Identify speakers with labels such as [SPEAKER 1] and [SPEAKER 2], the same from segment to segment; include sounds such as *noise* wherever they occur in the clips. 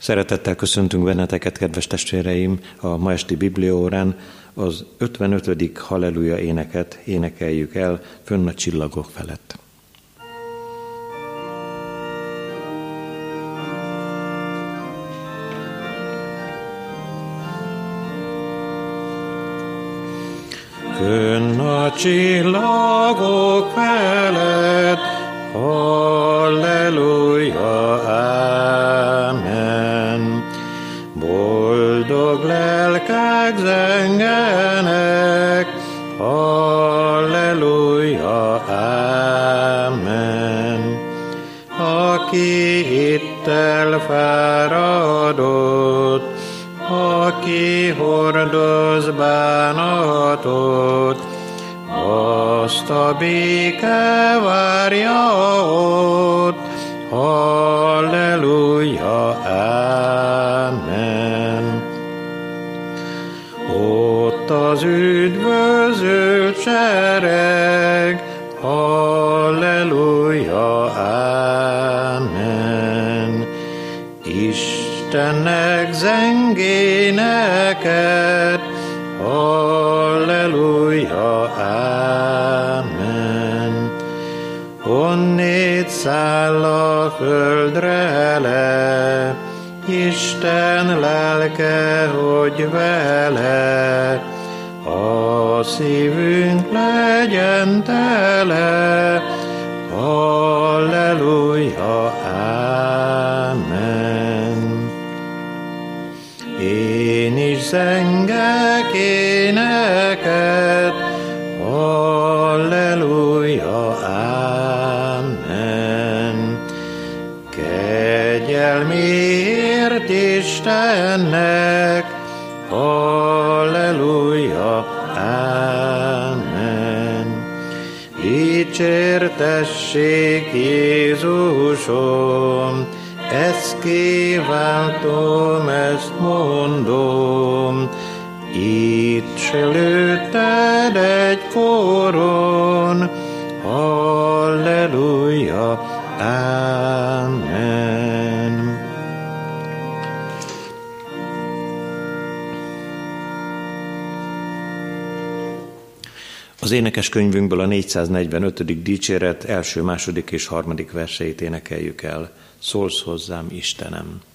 [SPEAKER 1] Szeretettel köszöntünk benneteket, kedves testvéreim, a ma esti Bibliórán az 55. Halleluja éneket énekeljük el fönn a csillagok felett. Fönn a csillagok felett, Halleluja, Amen. Boldog lelkek zengenek, Halleluja, Amen. Aki itt elfáradott, aki hordoz bánatot, azt a béke várja ott. Halleluja, Amen. Ott az üdvöző sereg, Halleluja, Amen. Istennek zengéneket, Száll a földre le, Isten lelke, hogy vele, a szívünk legyen tele, Istennek, Halleluja, Amen. Dicsértessék Jézusom, ezt kívántom, ezt mondom, itt se lőtted egy koron, Halleluja, Amen. Az énekes könyvünkből a 445. dicséret első, második és harmadik verseit énekeljük el. Szólsz hozzám, Istenem!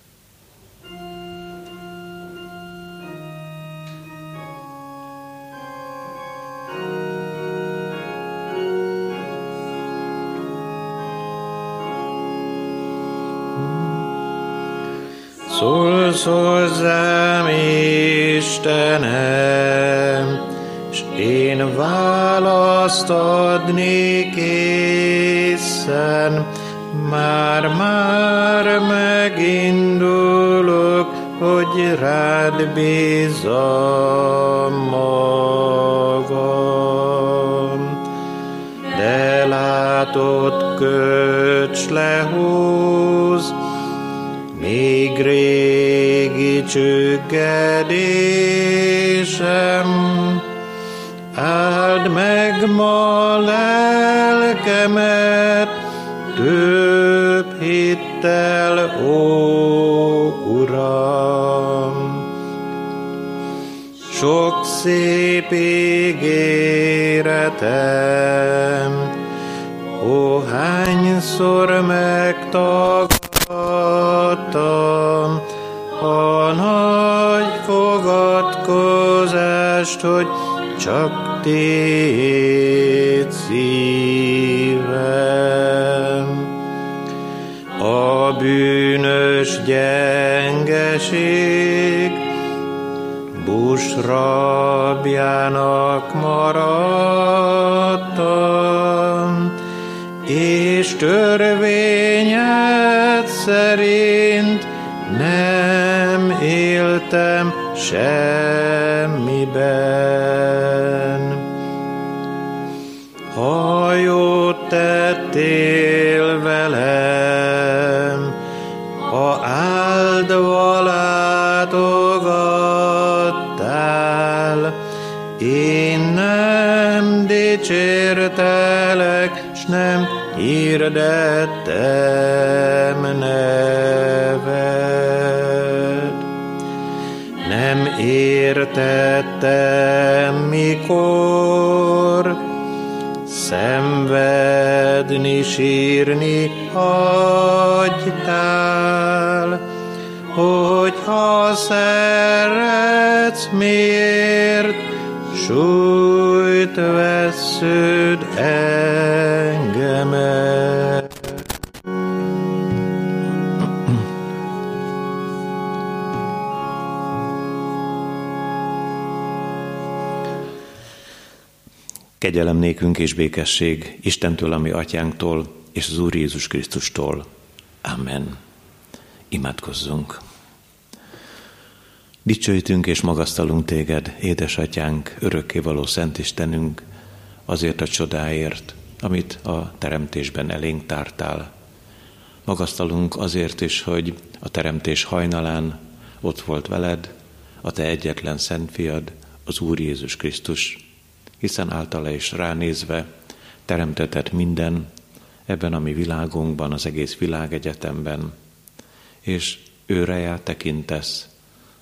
[SPEAKER 1] Rád bízom magam. De látott köcs lehúz, még régi csüggedésem, áld meg ma lelkemet, több hittel, ó Uram. Sok szép ígéretem, ó, hányszor megtagadtam, a nagy fogadkozást, hogy csak Téd szívem. A bűnös gyengeség Rabjának maradtam, és törvényed szerint nem éltem semmiben. én nem dicsértelek, s nem hirdettem neved. Nem értettem, mikor szenvedni, sírni hagytál, hogyha szeretsz miért, súlyt vesződ engemet. Kegyelem nékünk és békesség Istentől, ami atyánktól, és az Úr Jézus Krisztustól. Amen. Imádkozzunk. Dicsőítünk és magasztalunk téged, édesatyánk, örökkévaló Szent Istenünk, azért a csodáért, amit a teremtésben elénk tártál. Magasztalunk azért is, hogy a teremtés hajnalán ott volt veled, a te egyetlen szent fiad, az Úr Jézus Krisztus, hiszen általa is ránézve teremtetett minden ebben a mi világunkban, az egész világegyetemben, és őre tekintesz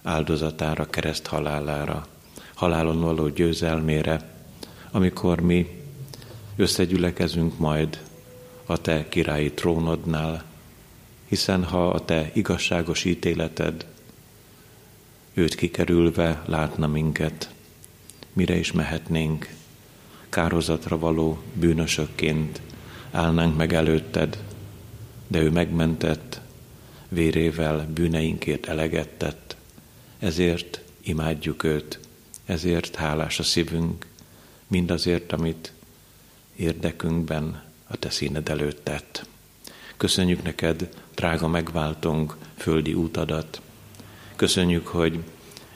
[SPEAKER 1] áldozatára, kereszt halálára, halálon való győzelmére, amikor mi összegyülekezünk majd a te királyi trónodnál, hiszen ha a te igazságos ítéleted őt kikerülve látna minket, mire is mehetnénk, kározatra való bűnösökként állnánk meg előtted, de ő megmentett, vérével bűneinkért eleget tett, ezért imádjuk őt, ezért hálás a szívünk, mindazért, amit érdekünkben a te színed előtt tett. Köszönjük neked, drága megváltunk, földi útadat. Köszönjük, hogy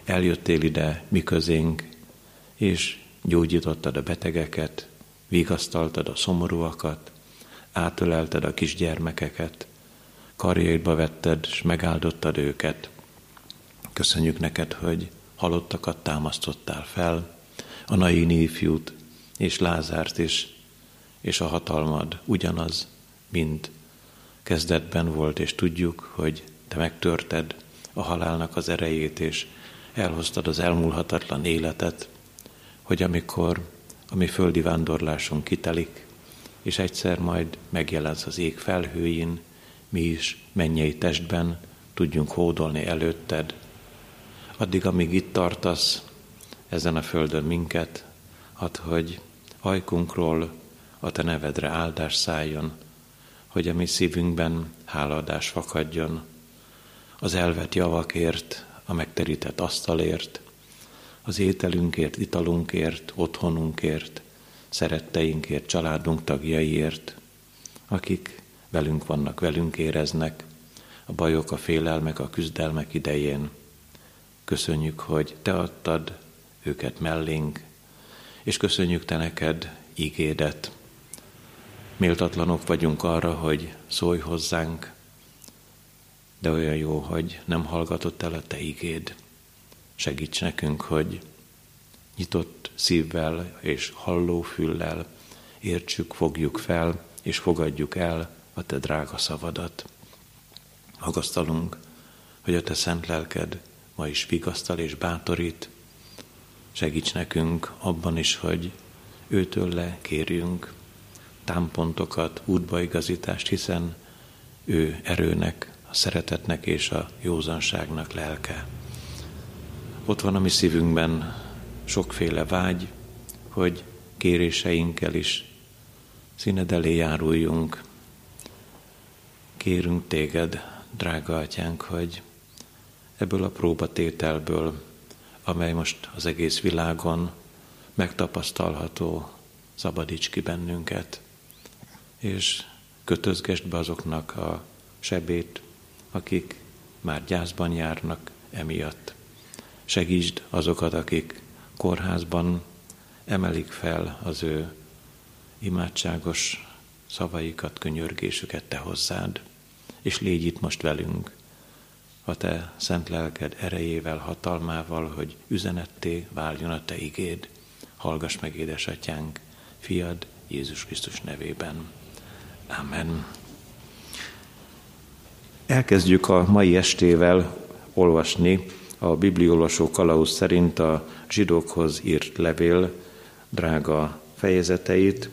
[SPEAKER 1] eljöttél ide mi közénk, és gyógyítottad a betegeket, vigasztaltad a szomorúakat, átölelted a kisgyermekeket, karjaidba vetted, és megáldottad őket. Köszönjük neked, hogy halottakat támasztottál fel, a Naini ifjút és Lázárt is, és a hatalmad ugyanaz, mint kezdetben volt, és tudjuk, hogy te megtörted a halálnak az erejét, és elhoztad az elmúlhatatlan életet, hogy amikor a mi földi vándorlásunk kitelik, és egyszer majd megjelensz az ég felhőjén, mi is mennyei testben tudjunk hódolni előtted. Addig, amíg itt tartasz, ezen a földön minket, hadd, hogy ajkunkról a te nevedre áldás szálljon, hogy a mi szívünkben hálaadás fakadjon, az elvet javakért, a megterített asztalért, az ételünkért, italunkért, otthonunkért, szeretteinkért, családunk tagjaiért, akik velünk vannak, velünk éreznek, a bajok, a félelmek, a küzdelmek idején. Köszönjük, hogy Te adtad őket mellénk, és köszönjük Te neked ígédet. Méltatlanok vagyunk arra, hogy szólj hozzánk, de olyan jó, hogy nem hallgatott el a Te ígéd. Segíts nekünk, hogy nyitott szívvel és halló füllel értsük, fogjuk fel és fogadjuk el a Te drága szavadat. Magasztalunk, hogy a Te szent lelked ma is vigasztal és bátorít. Segíts nekünk abban is, hogy őtől le kérjünk támpontokat, útbaigazítást, hiszen ő erőnek, a szeretetnek és a józanságnak lelke. Ott van a mi szívünkben sokféle vágy, hogy kéréseinkkel is színed elé járuljunk. Kérünk téged, drága atyánk, hogy ebből a próbatételből, amely most az egész világon megtapasztalható, szabadíts ki bennünket, és kötözgesd be azoknak a sebét, akik már gyászban járnak emiatt. Segítsd azokat, akik kórházban emelik fel az ő imádságos szavaikat, könyörgésüket te hozzád, és légy itt most velünk, a te szent lelked erejével, hatalmával, hogy üzenetté váljon a te igéd. Hallgass meg, édesatyánk, fiad Jézus Krisztus nevében. Amen. Elkezdjük a mai estével olvasni a bibliolvasó kalauz szerint a zsidókhoz írt levél drága fejezeteit.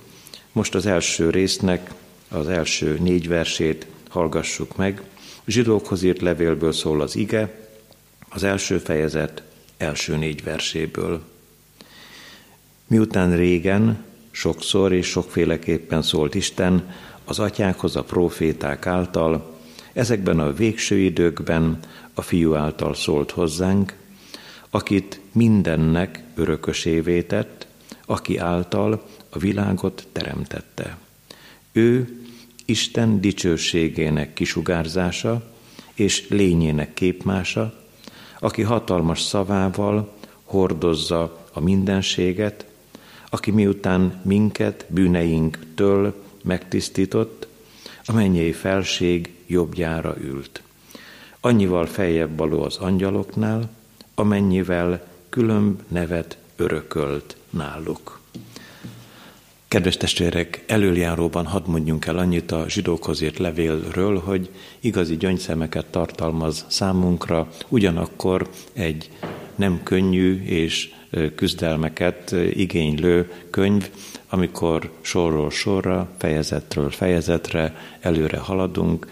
[SPEAKER 1] Most az első résznek az első négy versét hallgassuk meg. Zsidókhoz írt levélből szól az ige, az első fejezet első négy verséből. Miután régen sokszor és sokféleképpen szólt Isten az atyákhoz a proféták által, ezekben a végső időkben a fiú által szólt hozzánk, akit mindennek örökösévé tett, aki által a világot teremtette. Ő Isten dicsőségének kisugárzása és lényének képmása, aki hatalmas szavával hordozza a mindenséget, aki miután minket bűneinktől megtisztított, a mennyei felség jobbjára ült. Annyival feljebb való az angyaloknál, amennyivel különb nevet örökölt náluk. Kedves testvérek, előjáróban hadd mondjunk el annyit a zsidókhoz írt levélről, hogy igazi gyöngyszemeket tartalmaz számunkra, ugyanakkor egy nem könnyű és küzdelmeket igénylő könyv, amikor sorról sorra, fejezetről fejezetre előre haladunk.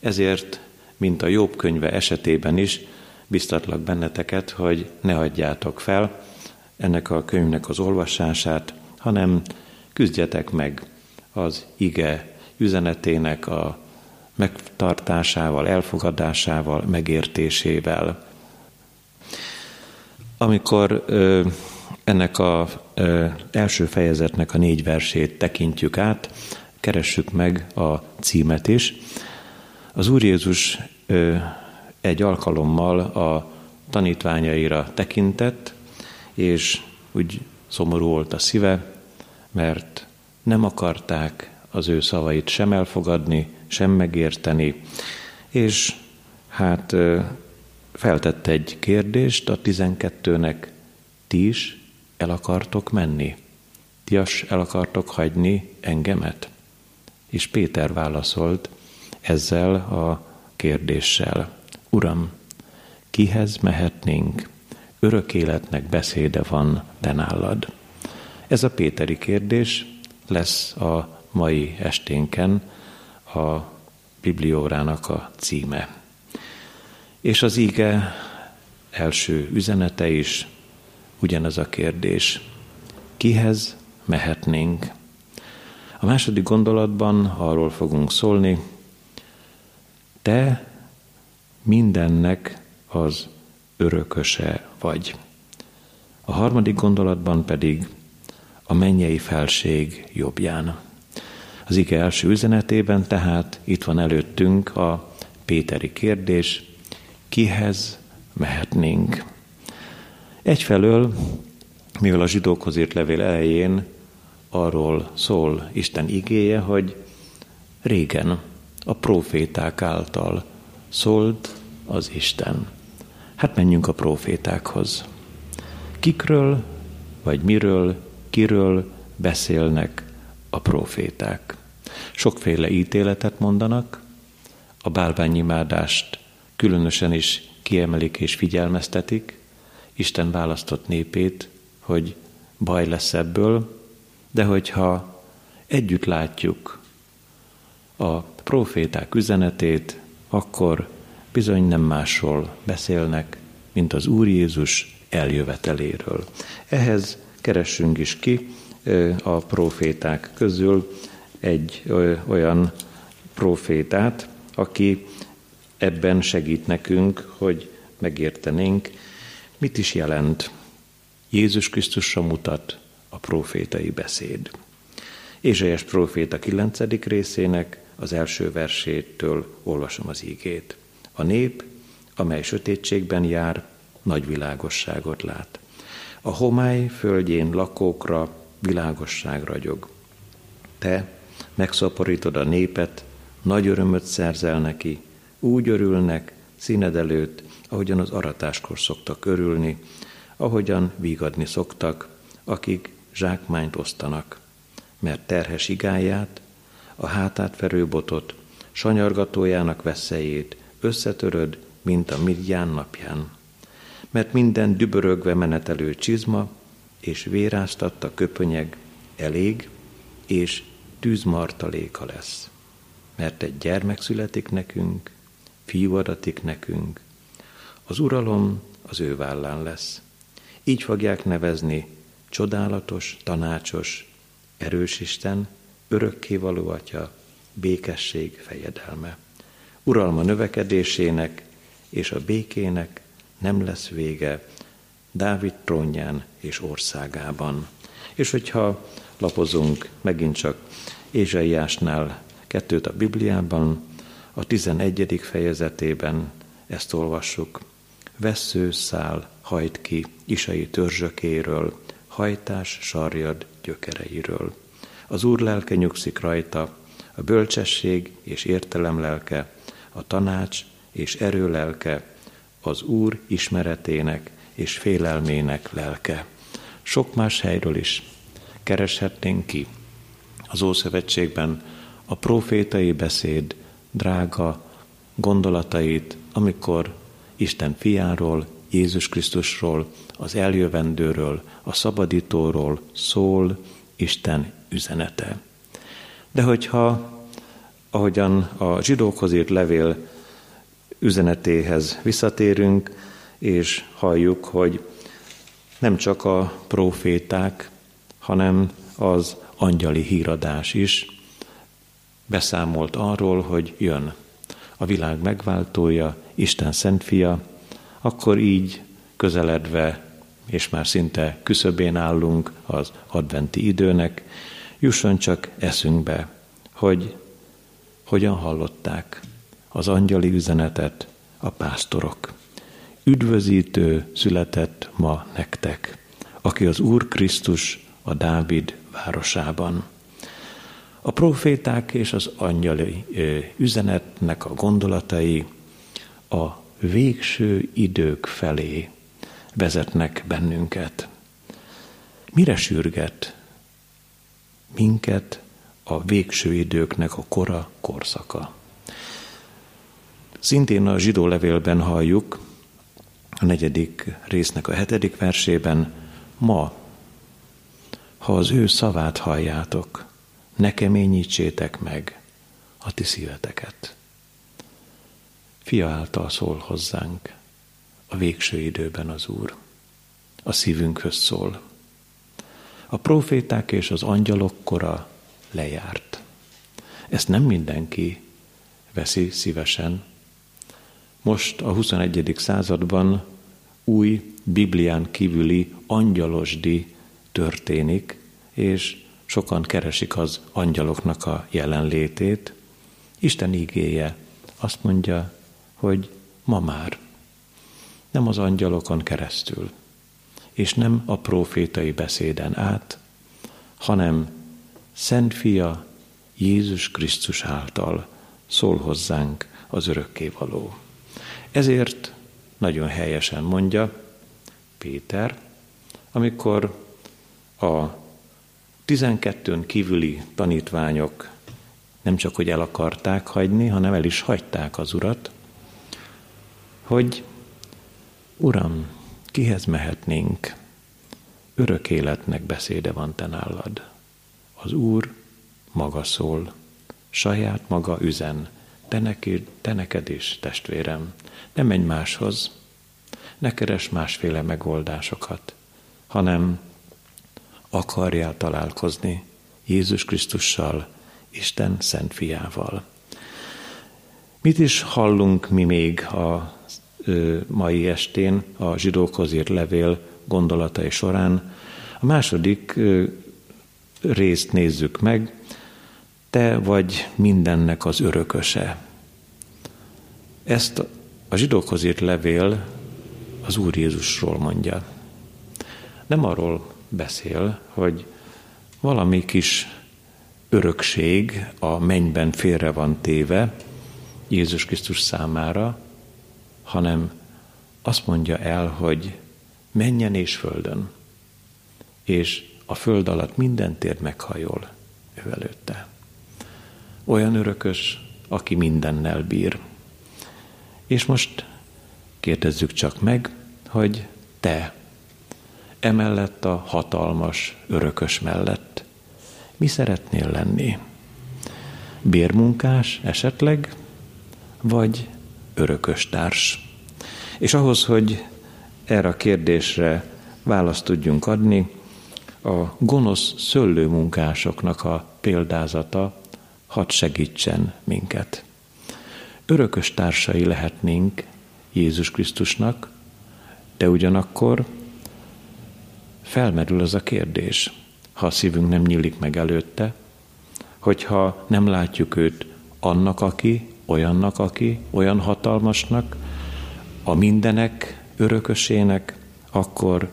[SPEAKER 1] Ezért, mint a jobb könyve esetében is, biztatlak benneteket, hogy ne adjátok fel ennek a könyvnek az olvasását, hanem küzdjetek meg az ige üzenetének a megtartásával, elfogadásával, megértésével. Amikor ö, ennek a első fejezetnek a négy versét tekintjük át, keressük meg a címet is. Az Úr Jézus ö, egy alkalommal a tanítványaira tekintett, és úgy szomorú volt a szíve, mert nem akarták az ő szavait sem elfogadni, sem megérteni, és hát feltette egy kérdést a tizenkettőnek, ti is el akartok menni? Ti is el akartok hagyni engemet? És Péter válaszolt ezzel a kérdéssel. Uram, kihez mehetnénk? Örök életnek beszéde van te nálad. Ez a Péteri kérdés lesz a mai esténken a Bibliórának a címe. És az íge első üzenete is ugyanez a kérdés. Kihez mehetnénk? A második gondolatban arról fogunk szólni, te mindennek az örököse vagy. A harmadik gondolatban pedig a mennyei felség jobbján. Az ige első üzenetében tehát itt van előttünk a Péteri kérdés, kihez mehetnénk? Egyfelől, mivel a zsidókhoz írt levél elején arról szól Isten igéje, hogy régen a proféták által szólt az Isten. Hát menjünk a profétákhoz. Kikről vagy miről kiről beszélnek a proféták. Sokféle ítéletet mondanak, a bálványimádást különösen is kiemelik és figyelmeztetik, Isten választott népét, hogy baj lesz ebből, de hogyha együtt látjuk a proféták üzenetét, akkor bizony nem másról beszélnek, mint az Úr Jézus eljöveteléről. Ehhez keressünk is ki a proféták közül egy olyan profétát, aki ebben segít nekünk, hogy megértenénk, mit is jelent Jézus Krisztusra mutat a profétai beszéd. Ézsaiás proféta 9. részének az első versétől olvasom az ígét. A nép, amely sötétségben jár, nagy világosságot lát. A homály földjén lakókra világosság ragyog. Te megszaporítod a népet, nagy örömöt szerzel neki, úgy örülnek színed előtt, ahogyan az aratáskor szoktak örülni, ahogyan vígadni szoktak, akik zsákmányt osztanak, mert terhes igáját, a hátát verő botot, sanyargatójának veszélyét összetöröd, mint a midján napján mert minden dübörögve menetelő csizma és véráztatta köpönyeg elég, és tűzmartaléka lesz. Mert egy gyermek születik nekünk, fiú adatik nekünk, az uralom az ő vállán lesz. Így fogják nevezni csodálatos, tanácsos, erős Isten, örökkévaló Atya, békesség fejedelme. Uralma növekedésének és a békének nem lesz vége Dávid trónján és országában. És hogyha lapozunk megint csak Ézsaiásnál kettőt a Bibliában, a 11. fejezetében ezt olvassuk. Vesszőszál hajt ki isai törzsökéről, hajtás sarjad gyökereiről. Az Úr lelke nyugszik rajta, a bölcsesség és értelem lelke, a tanács és erő lelke, az Úr ismeretének és félelmének lelke. Sok más helyről is kereshetnénk ki. Az Ószövetségben a profétai beszéd drága gondolatait, amikor Isten fiáról, Jézus Krisztusról, az eljövendőről, a szabadítóról szól Isten üzenete. De hogyha, ahogyan a zsidókhoz írt levél üzenetéhez visszatérünk, és halljuk, hogy nem csak a proféták, hanem az angyali híradás is beszámolt arról, hogy jön. A világ megváltója, Isten szent fia, akkor így közeledve, és már szinte küszöbén állunk az adventi időnek, jusson csak eszünkbe, hogy hogyan hallották az angyali üzenetet a pásztorok. Üdvözítő született ma nektek, aki az Úr Krisztus a Dávid városában. A proféták és az angyali üzenetnek a gondolatai a végső idők felé vezetnek bennünket. Mire sürget minket a végső időknek a kora korszaka? Szintén a zsidó levélben halljuk, a negyedik résznek a hetedik versében, ma, ha az ő szavát halljátok, ne keményítsétek meg a ti szíveteket. Fia által szól hozzánk a végső időben az Úr. A szívünkhöz szól. A proféták és az angyalok kora lejárt. Ezt nem mindenki veszi szívesen. Most a 21. században új Biblián kívüli angyalosdi történik, és sokan keresik az angyaloknak a jelenlétét. Isten ígéje azt mondja, hogy ma már nem az angyalokon keresztül, és nem a profétai beszéden át, hanem Szent Fia Jézus Krisztus által szól hozzánk az örökkévaló. Ezért nagyon helyesen mondja Péter, amikor a tizenkettőn kívüli tanítványok nem csak, hogy el akarták hagyni, hanem el is hagyták az urat, hogy Uram, kihez mehetnénk? Örök életnek beszéde van te nálad. Az Úr maga szól, saját maga üzen, te, neki, te neked is, testvérem. Ne menj máshoz, ne keres másféle megoldásokat, hanem akarjál találkozni Jézus Krisztussal, Isten szent fiával. Mit is hallunk mi még a mai estén a zsidókhoz írt levél gondolatai során? A második részt nézzük meg, te vagy mindennek az örököse. Ezt a zsidókhoz írt levél az Úr Jézusról mondja. Nem arról beszél, hogy valami kis örökség a mennyben félre van téve Jézus Krisztus számára, hanem azt mondja el, hogy menjen és földön, és a föld alatt minden térd meghajol ő előtte. Olyan örökös, aki mindennel bír. És most kérdezzük csak meg, hogy te, emellett a hatalmas örökös mellett, mi szeretnél lenni? Bérmunkás esetleg, vagy örökös társ? És ahhoz, hogy erre a kérdésre választ tudjunk adni, a gonosz szőlőmunkásoknak a példázata hadd segítsen minket. Örökös társai lehetnénk Jézus Krisztusnak, de ugyanakkor felmerül az a kérdés, ha a szívünk nem nyílik meg előtte, hogyha nem látjuk őt annak, aki, olyannak, aki, olyan hatalmasnak, a mindenek örökösének, akkor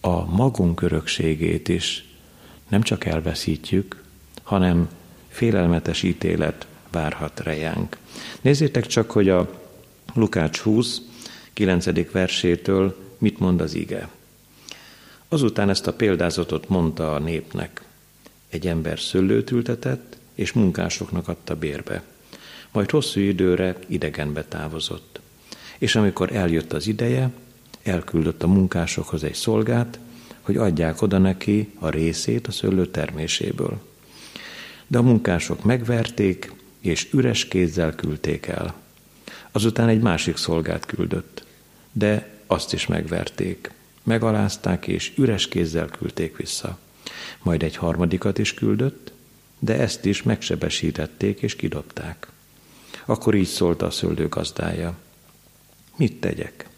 [SPEAKER 1] a magunk örökségét is nem csak elveszítjük, hanem félelmetes ítélet várhat rejánk. Nézzétek csak, hogy a Lukács 20, 9. versétől mit mond az ige. Azután ezt a példázatot mondta a népnek. Egy ember szőlőt ültetett, és munkásoknak adta bérbe. Majd hosszú időre idegenbe távozott. És amikor eljött az ideje, elküldött a munkásokhoz egy szolgát, hogy adják oda neki a részét a szőlő terméséből. De a munkások megverték, és üres kézzel küldték el. Azután egy másik szolgát küldött, de azt is megverték. Megalázták, és üres kézzel küldték vissza. Majd egy harmadikat is küldött, de ezt is megsebesítették és kidobták. Akkor így szólt a szöldő gazdája. Mit tegyek?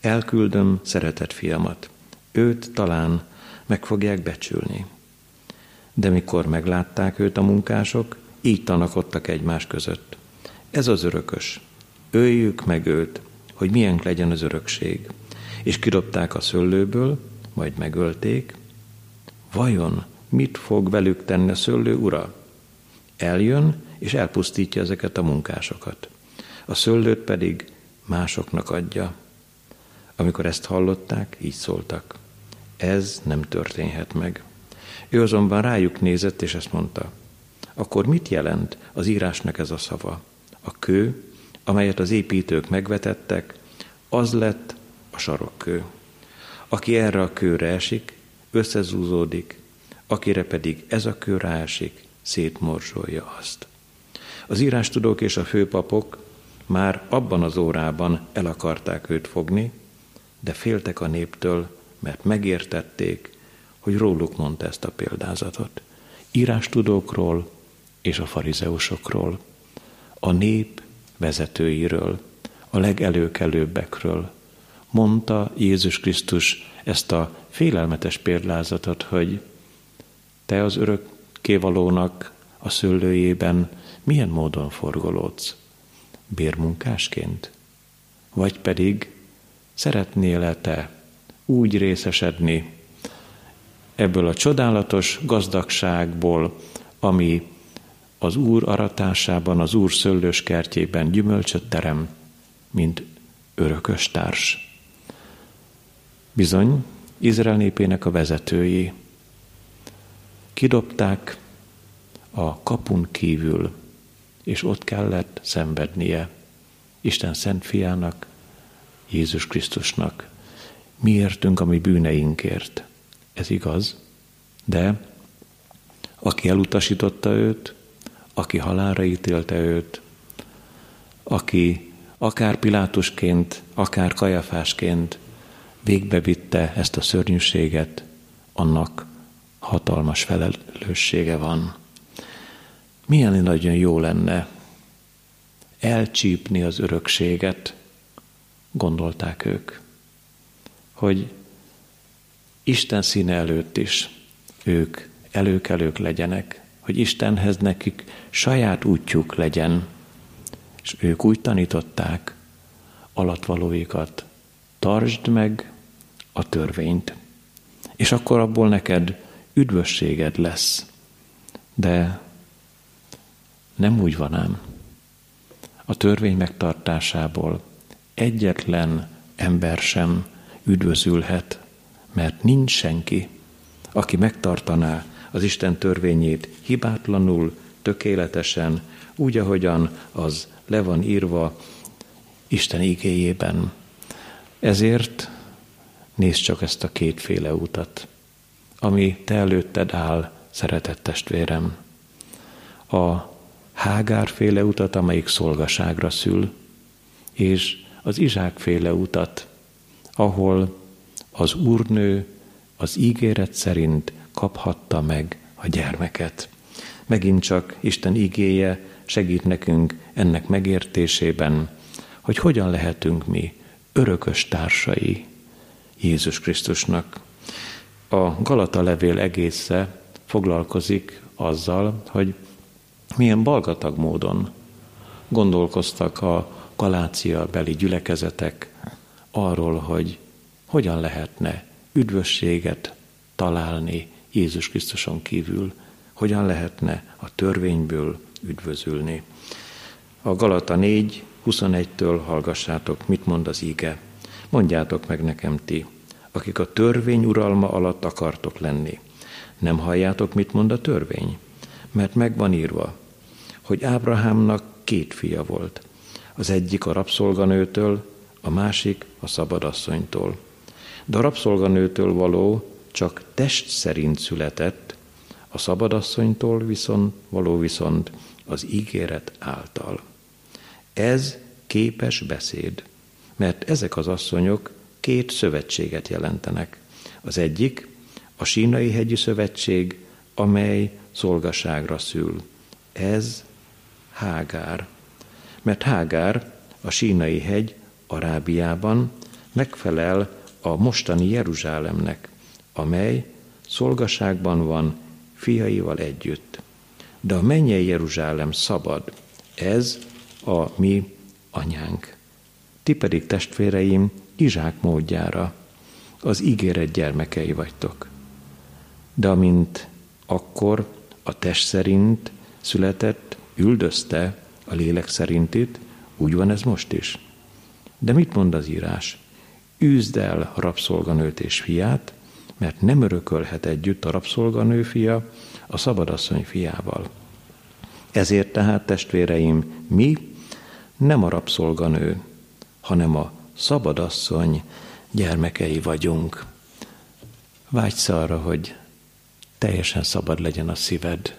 [SPEAKER 1] Elküldöm szeretett fiamat. Őt talán meg fogják becsülni. De mikor meglátták őt a munkások, így tanakodtak egymás között. Ez az örökös. Öljük meg őt, hogy milyen legyen az örökség. És kidobták a szőlőből, majd megölték. Vajon mit fog velük tenni a szőlő ura? Eljön, és elpusztítja ezeket a munkásokat. A szőlőt pedig másoknak adja. Amikor ezt hallották, így szóltak. Ez nem történhet meg. Ő azonban rájuk nézett, és ezt mondta. Akkor mit jelent az írásnak ez a szava? A kő, amelyet az építők megvetettek, az lett a sarokkő. Aki erre a kőre esik, összezúzódik, akire pedig ez a kő ráesik, szétmorzsolja azt. Az írástudók és a főpapok már abban az órában el akarták őt fogni, de féltek a néptől, mert megértették, hogy róluk mondta ezt a példázatot. Írástudókról és a farizeusokról, a nép vezetőiről, a legelőkelőbbekről. Mondta Jézus Krisztus ezt a félelmetes példázatot, hogy te az örökkévalónak a szőlőjében milyen módon forgolódsz? Bérmunkásként? Vagy pedig szeretnél-e te úgy részesedni ebből a csodálatos gazdagságból, ami az Úr aratásában, az Úr szőlős kertjében gyümölcsöt terem, mint örökös társ. Bizony, Izrael népének a vezetői kidobták a kapun kívül, és ott kellett szenvednie Isten szent fiának, Jézus Krisztusnak. Miértünk a mi bűneinkért. Ez igaz, de aki elutasította őt, aki halálra ítélte őt, aki akár Pilátusként, akár Kajafásként végbevitte ezt a szörnyűséget, annak hatalmas felelőssége van. Milyen nagyon jó lenne elcsípni az örökséget, gondolták ők, hogy Isten színe előtt is ők előkelők legyenek, hogy Istenhez nekik saját útjuk legyen, és ők úgy tanították alatvalóikat, tartsd meg a törvényt, és akkor abból neked üdvösséged lesz. De nem úgy van ám. A törvény megtartásából egyetlen ember sem üdvözülhet, mert nincs senki, aki megtartaná az Isten törvényét hibátlanul, tökéletesen, úgy, ahogyan az le van írva Isten igéjében. Ezért Nézd csak ezt a kétféle utat, ami te előtted áll, szeretett testvérem. A hágárféle utat, amelyik szolgaságra szül, és az izsákféle utat, ahol az úrnő az ígéret szerint kaphatta meg a gyermeket. Megint csak Isten igéje segít nekünk ennek megértésében, hogy hogyan lehetünk mi örökös társai Jézus Krisztusnak. A Galata levél egésze foglalkozik azzal, hogy milyen balgatag módon gondolkoztak a Galácia beli gyülekezetek arról, hogy hogyan lehetne üdvösséget találni Jézus Krisztuson kívül, hogyan lehetne a törvényből üdvözülni. A Galata 4, 21-től hallgassátok, mit mond az íge. Mondjátok meg nekem ti, akik a törvény uralma alatt akartok lenni. Nem halljátok, mit mond a törvény? Mert megvan írva, hogy Ábrahámnak két fia volt. Az egyik a rabszolganőtől, a másik a szabadasszonytól. De való csak test szerint született, a szabadasszonytól viszont való viszont az ígéret által. Ez képes beszéd, mert ezek az asszonyok két szövetséget jelentenek. Az egyik a sínai hegyi szövetség, amely szolgaságra szül. Ez Hágár. Mert Hágár, a sínai hegy Arábiában megfelel a mostani Jeruzsálemnek, amely szolgaságban van fiaival együtt. De a mennyei Jeruzsálem szabad, ez a mi anyánk. Ti pedig testvéreim, Izsák módjára az ígéret gyermekei vagytok. De amint akkor a test szerint született, üldözte a lélek szerintit, úgy van ez most is. De mit mond az írás? Üzd el rabszolganőt és fiát, mert nem örökölhet együtt a rabszolganő fia a szabadasszony fiával. Ezért tehát, testvéreim, mi nem a rabszolganő, hanem a szabadasszony gyermekei vagyunk. Vágysz arra, hogy teljesen szabad legyen a szíved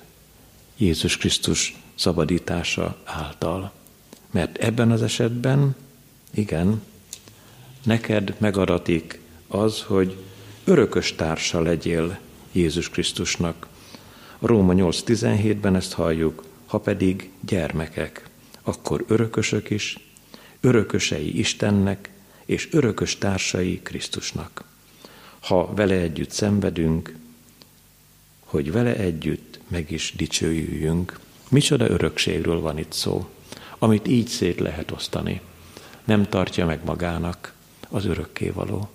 [SPEAKER 1] Jézus Krisztus szabadítása által. Mert ebben az esetben, igen, neked megadatik az, hogy örökös társa legyél Jézus Krisztusnak. A Róma 8.17-ben ezt halljuk, ha pedig gyermekek, akkor örökösök is, örökösei Istennek, és örökös társai Krisztusnak. Ha vele együtt szenvedünk, hogy vele együtt meg is dicsőjüljünk. Micsoda örökségről van itt szó, amit így szét lehet osztani. Nem tartja meg magának az örökkévaló.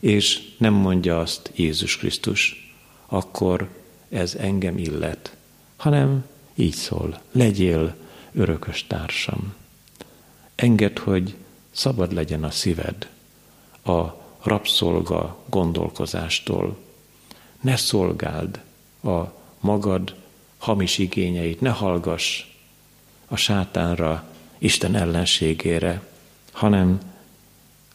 [SPEAKER 1] És nem mondja azt Jézus Krisztus, akkor ez engem illet, hanem így szól, legyél örökös társam. Engedd, hogy szabad legyen a szíved a rabszolga gondolkozástól. Ne szolgáld a magad hamis igényeit, ne hallgass a sátánra, Isten ellenségére, hanem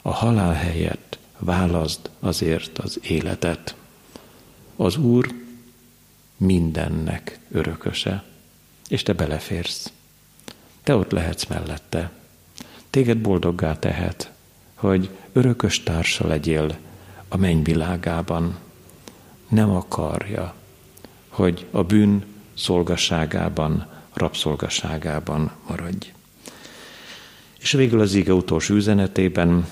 [SPEAKER 1] a halál helyett válaszd azért az életet. Az Úr mindennek örököse, és te beleférsz. Te ott lehetsz mellette. Téged boldoggá tehet, hogy örökös társa legyél a mennyvilágában. Nem akarja, hogy a bűn szolgasságában, rabszolgasságában maradj. És végül az ige utolsó üzenetében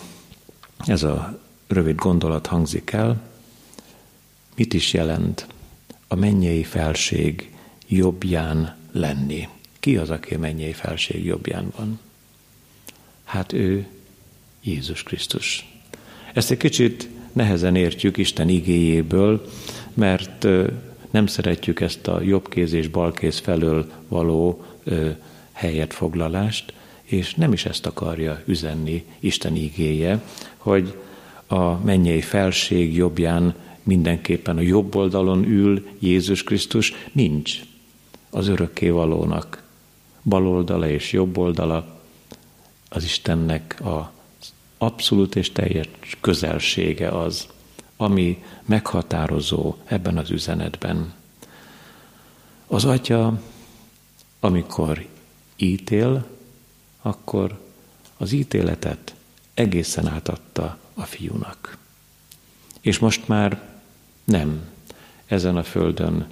[SPEAKER 1] ez a rövid gondolat hangzik el, mit is jelent a mennyei felség jobbján lenni. Ki az, aki a mennyei felség jobbján van? Hát ő Jézus Krisztus. Ezt egy kicsit nehezen értjük Isten igéjéből, mert nem szeretjük ezt a jobb kéz és bal kéz felől való helyet foglalást, és nem is ezt akarja üzenni Isten igéje, hogy a mennyei felség jobbján mindenképpen a jobb oldalon ül Jézus Krisztus, nincs az örökkévalónak bal oldala és jobb oldala, az Istennek a abszolút és teljes közelsége az, ami meghatározó ebben az üzenetben. Az atya, amikor ítél, akkor az ítéletet egészen átadta a fiúnak. És most már nem ezen a földön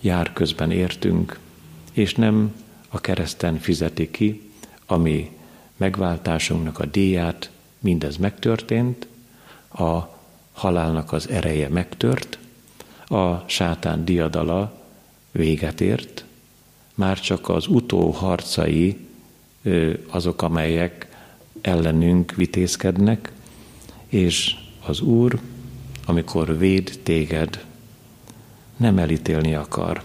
[SPEAKER 1] jár közben értünk, és nem a kereszten fizeti ki, ami megváltásunknak a díját, mindez megtörtént, a halálnak az ereje megtört, a sátán diadala véget ért, már csak az utó harcai azok, amelyek ellenünk vitézkednek, és az Úr, amikor véd téged, nem elítélni akar,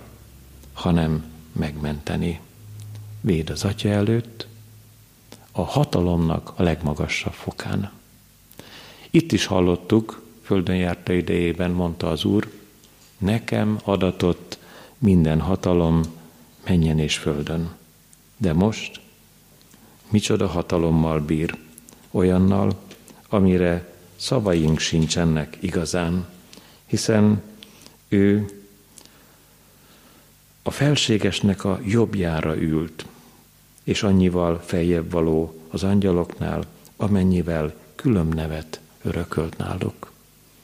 [SPEAKER 1] hanem megmenteni. Véd az Atya előtt, a hatalomnak a legmagasabb fokán. Itt is hallottuk, földön járta idejében, mondta az Úr, nekem adatott minden hatalom menjen és földön. De most micsoda hatalommal bír, olyannal, amire szavaink sincsenek igazán, hiszen ő a felségesnek a jobbjára ült, és annyival feljebb való az angyaloknál, amennyivel külön nevet örökölt náluk.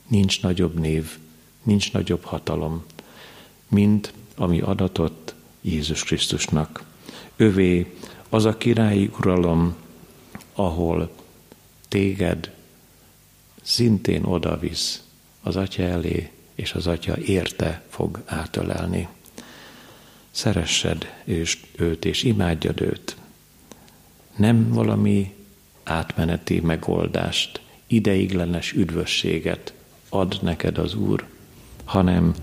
[SPEAKER 1] Nincs nagyobb név, nincs nagyobb hatalom, mint ami adatott Jézus Krisztusnak. Övé az a királyi uralom, ahol téged szintén odavisz az Atya elé, és az Atya érte fog átölelni. Szeressed őt, és imádjad őt. Nem valami átmeneti megoldást, ideiglenes üdvösséget ad neked az Úr, hanem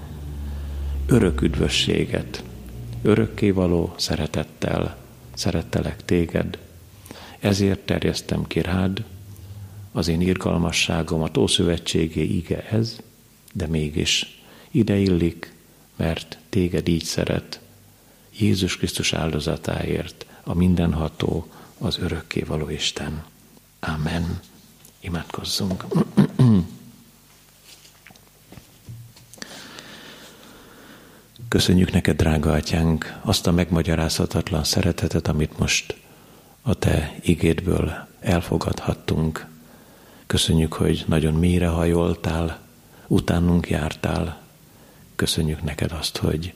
[SPEAKER 1] örök üdvösséget, örökkévaló szeretettel szerettelek téged, ezért terjesztem ki rád az én irgalmasságomat, Ószövetségé ige ez, de mégis ide illik, mert téged így szeret, Jézus Krisztus áldozatáért, a mindenható, az örökkévaló Isten. Amen. Imádkozzunk. *clears throat* Köszönjük neked, drága atyánk, azt a megmagyarázhatatlan szeretetet, amit most a te igédből elfogadhattunk. Köszönjük, hogy nagyon mélyre hajoltál, utánunk jártál. Köszönjük neked azt, hogy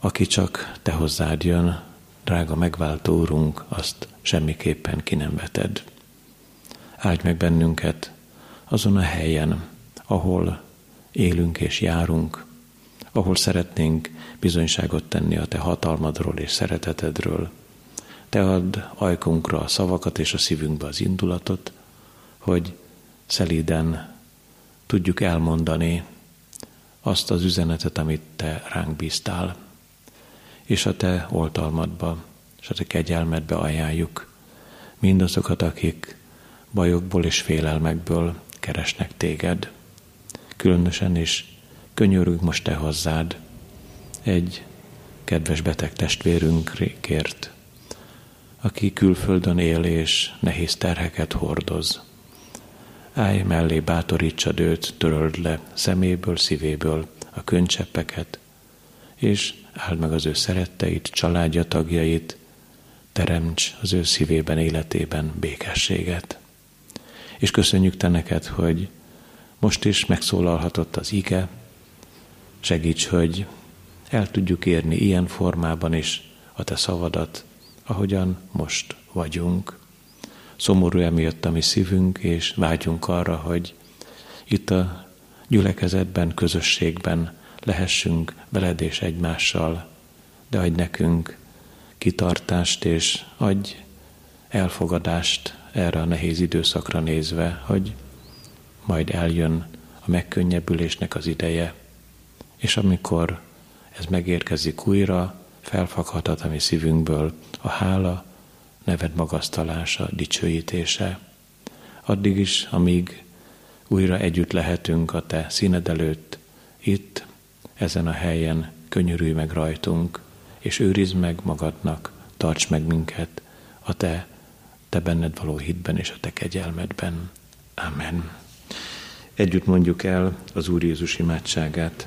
[SPEAKER 1] aki csak te hozzád jön, drága megváltó úrunk, azt semmiképpen ki nem veted. Áldj meg bennünket azon a helyen, ahol élünk és járunk, ahol szeretnénk bizonyságot tenni a Te hatalmadról és szeretetedről. Te add ajkunkra a szavakat és a szívünkbe az indulatot, hogy szelíden tudjuk elmondani azt az üzenetet, amit Te ránk bíztál, és a Te oltalmadba, és a Te kegyelmedbe ajánljuk mindazokat, akik bajokból és félelmekből keresnek Téged. Különösen is könyörülünk most te hozzád egy kedves beteg testvérünkért, aki külföldön él és nehéz terheket hordoz. Állj mellé, bátorítsad őt, töröld le szeméből, szívéből a könycseppeket, és áld meg az ő szeretteit, családja tagjait, teremts az ő szívében, életében békességet. És köszönjük Te neked, hogy most is megszólalhatott az ige, Segíts, hogy el tudjuk érni ilyen formában is a Te szavadat, ahogyan most vagyunk. Szomorú emiatt a mi szívünk, és vágyunk arra, hogy itt a gyülekezetben, közösségben lehessünk veled és egymással, de adj nekünk kitartást, és adj elfogadást erre a nehéz időszakra nézve, hogy majd eljön a megkönnyebbülésnek az ideje, és amikor ez megérkezik újra, felfaghatat a mi szívünkből a hála, neved magasztalása, dicsőítése. Addig is, amíg újra együtt lehetünk a Te színed előtt, itt, ezen a helyen könyörülj meg rajtunk, és őrizd meg magadnak, tarts meg minket a Te te benned való hitben és a te kegyelmedben. Amen. Együtt mondjuk el az Úr Jézus imádságát.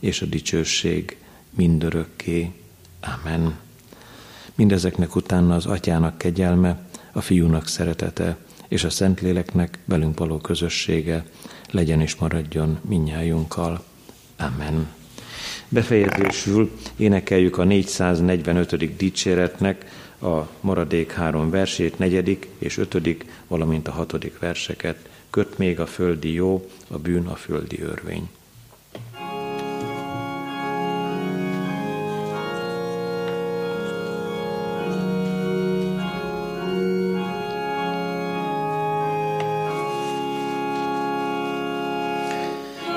[SPEAKER 1] és a dicsőség mindörökké. Amen. Mindezeknek utána az atyának kegyelme, a fiúnak szeretete és a Szentléleknek velünk való közössége legyen és maradjon minnyájunkkal. Amen. Befejezésül énekeljük a 445. dicséretnek a maradék három versét, negyedik és ötödik, valamint a hatodik verseket. Köt még a földi jó, a bűn a földi örvény.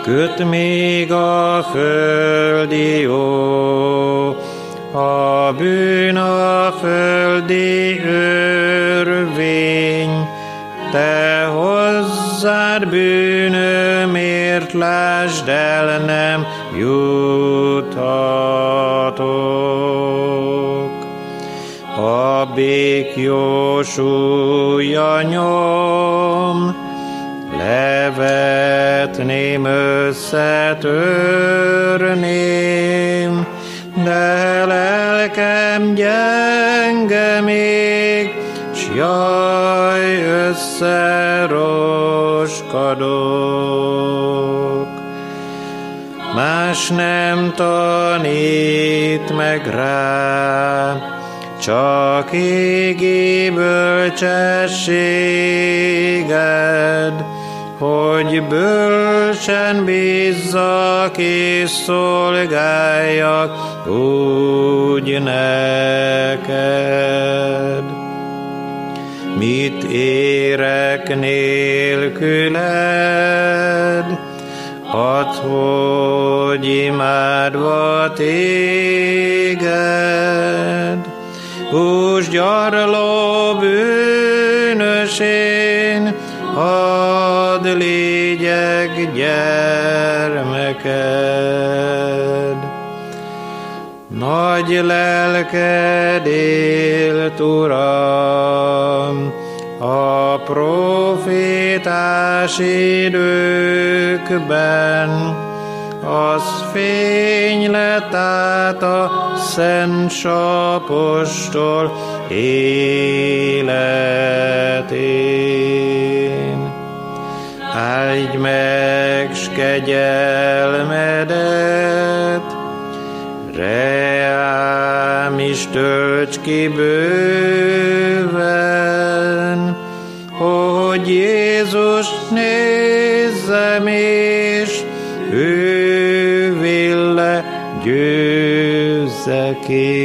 [SPEAKER 1] Köt még a földi jó, a bűn a földi örvény, te hozzád bűnömért lásd el, nem juthatok. A bék jósúlya nyom, levetném, összetörném, de lelkem gyenge még, s jaj, összeroskadok. Más nem tanít meg rá, csak égi bölcsességed, hogy bölcsen bízzak és szolgáljak úgy neked. Mit érek nélküled, Hadd, hogy imádva téged, Hús gyarló bűnösén, hadd légyek gyermeked. Nagy lelked élt, Uram, a profétás időkben, az fény lett át a szent sapostól életén. Áldj meg s kegyelmedet, reám is tölts ki bőven, hogy Jézus nézzem és ő ville győzzek én.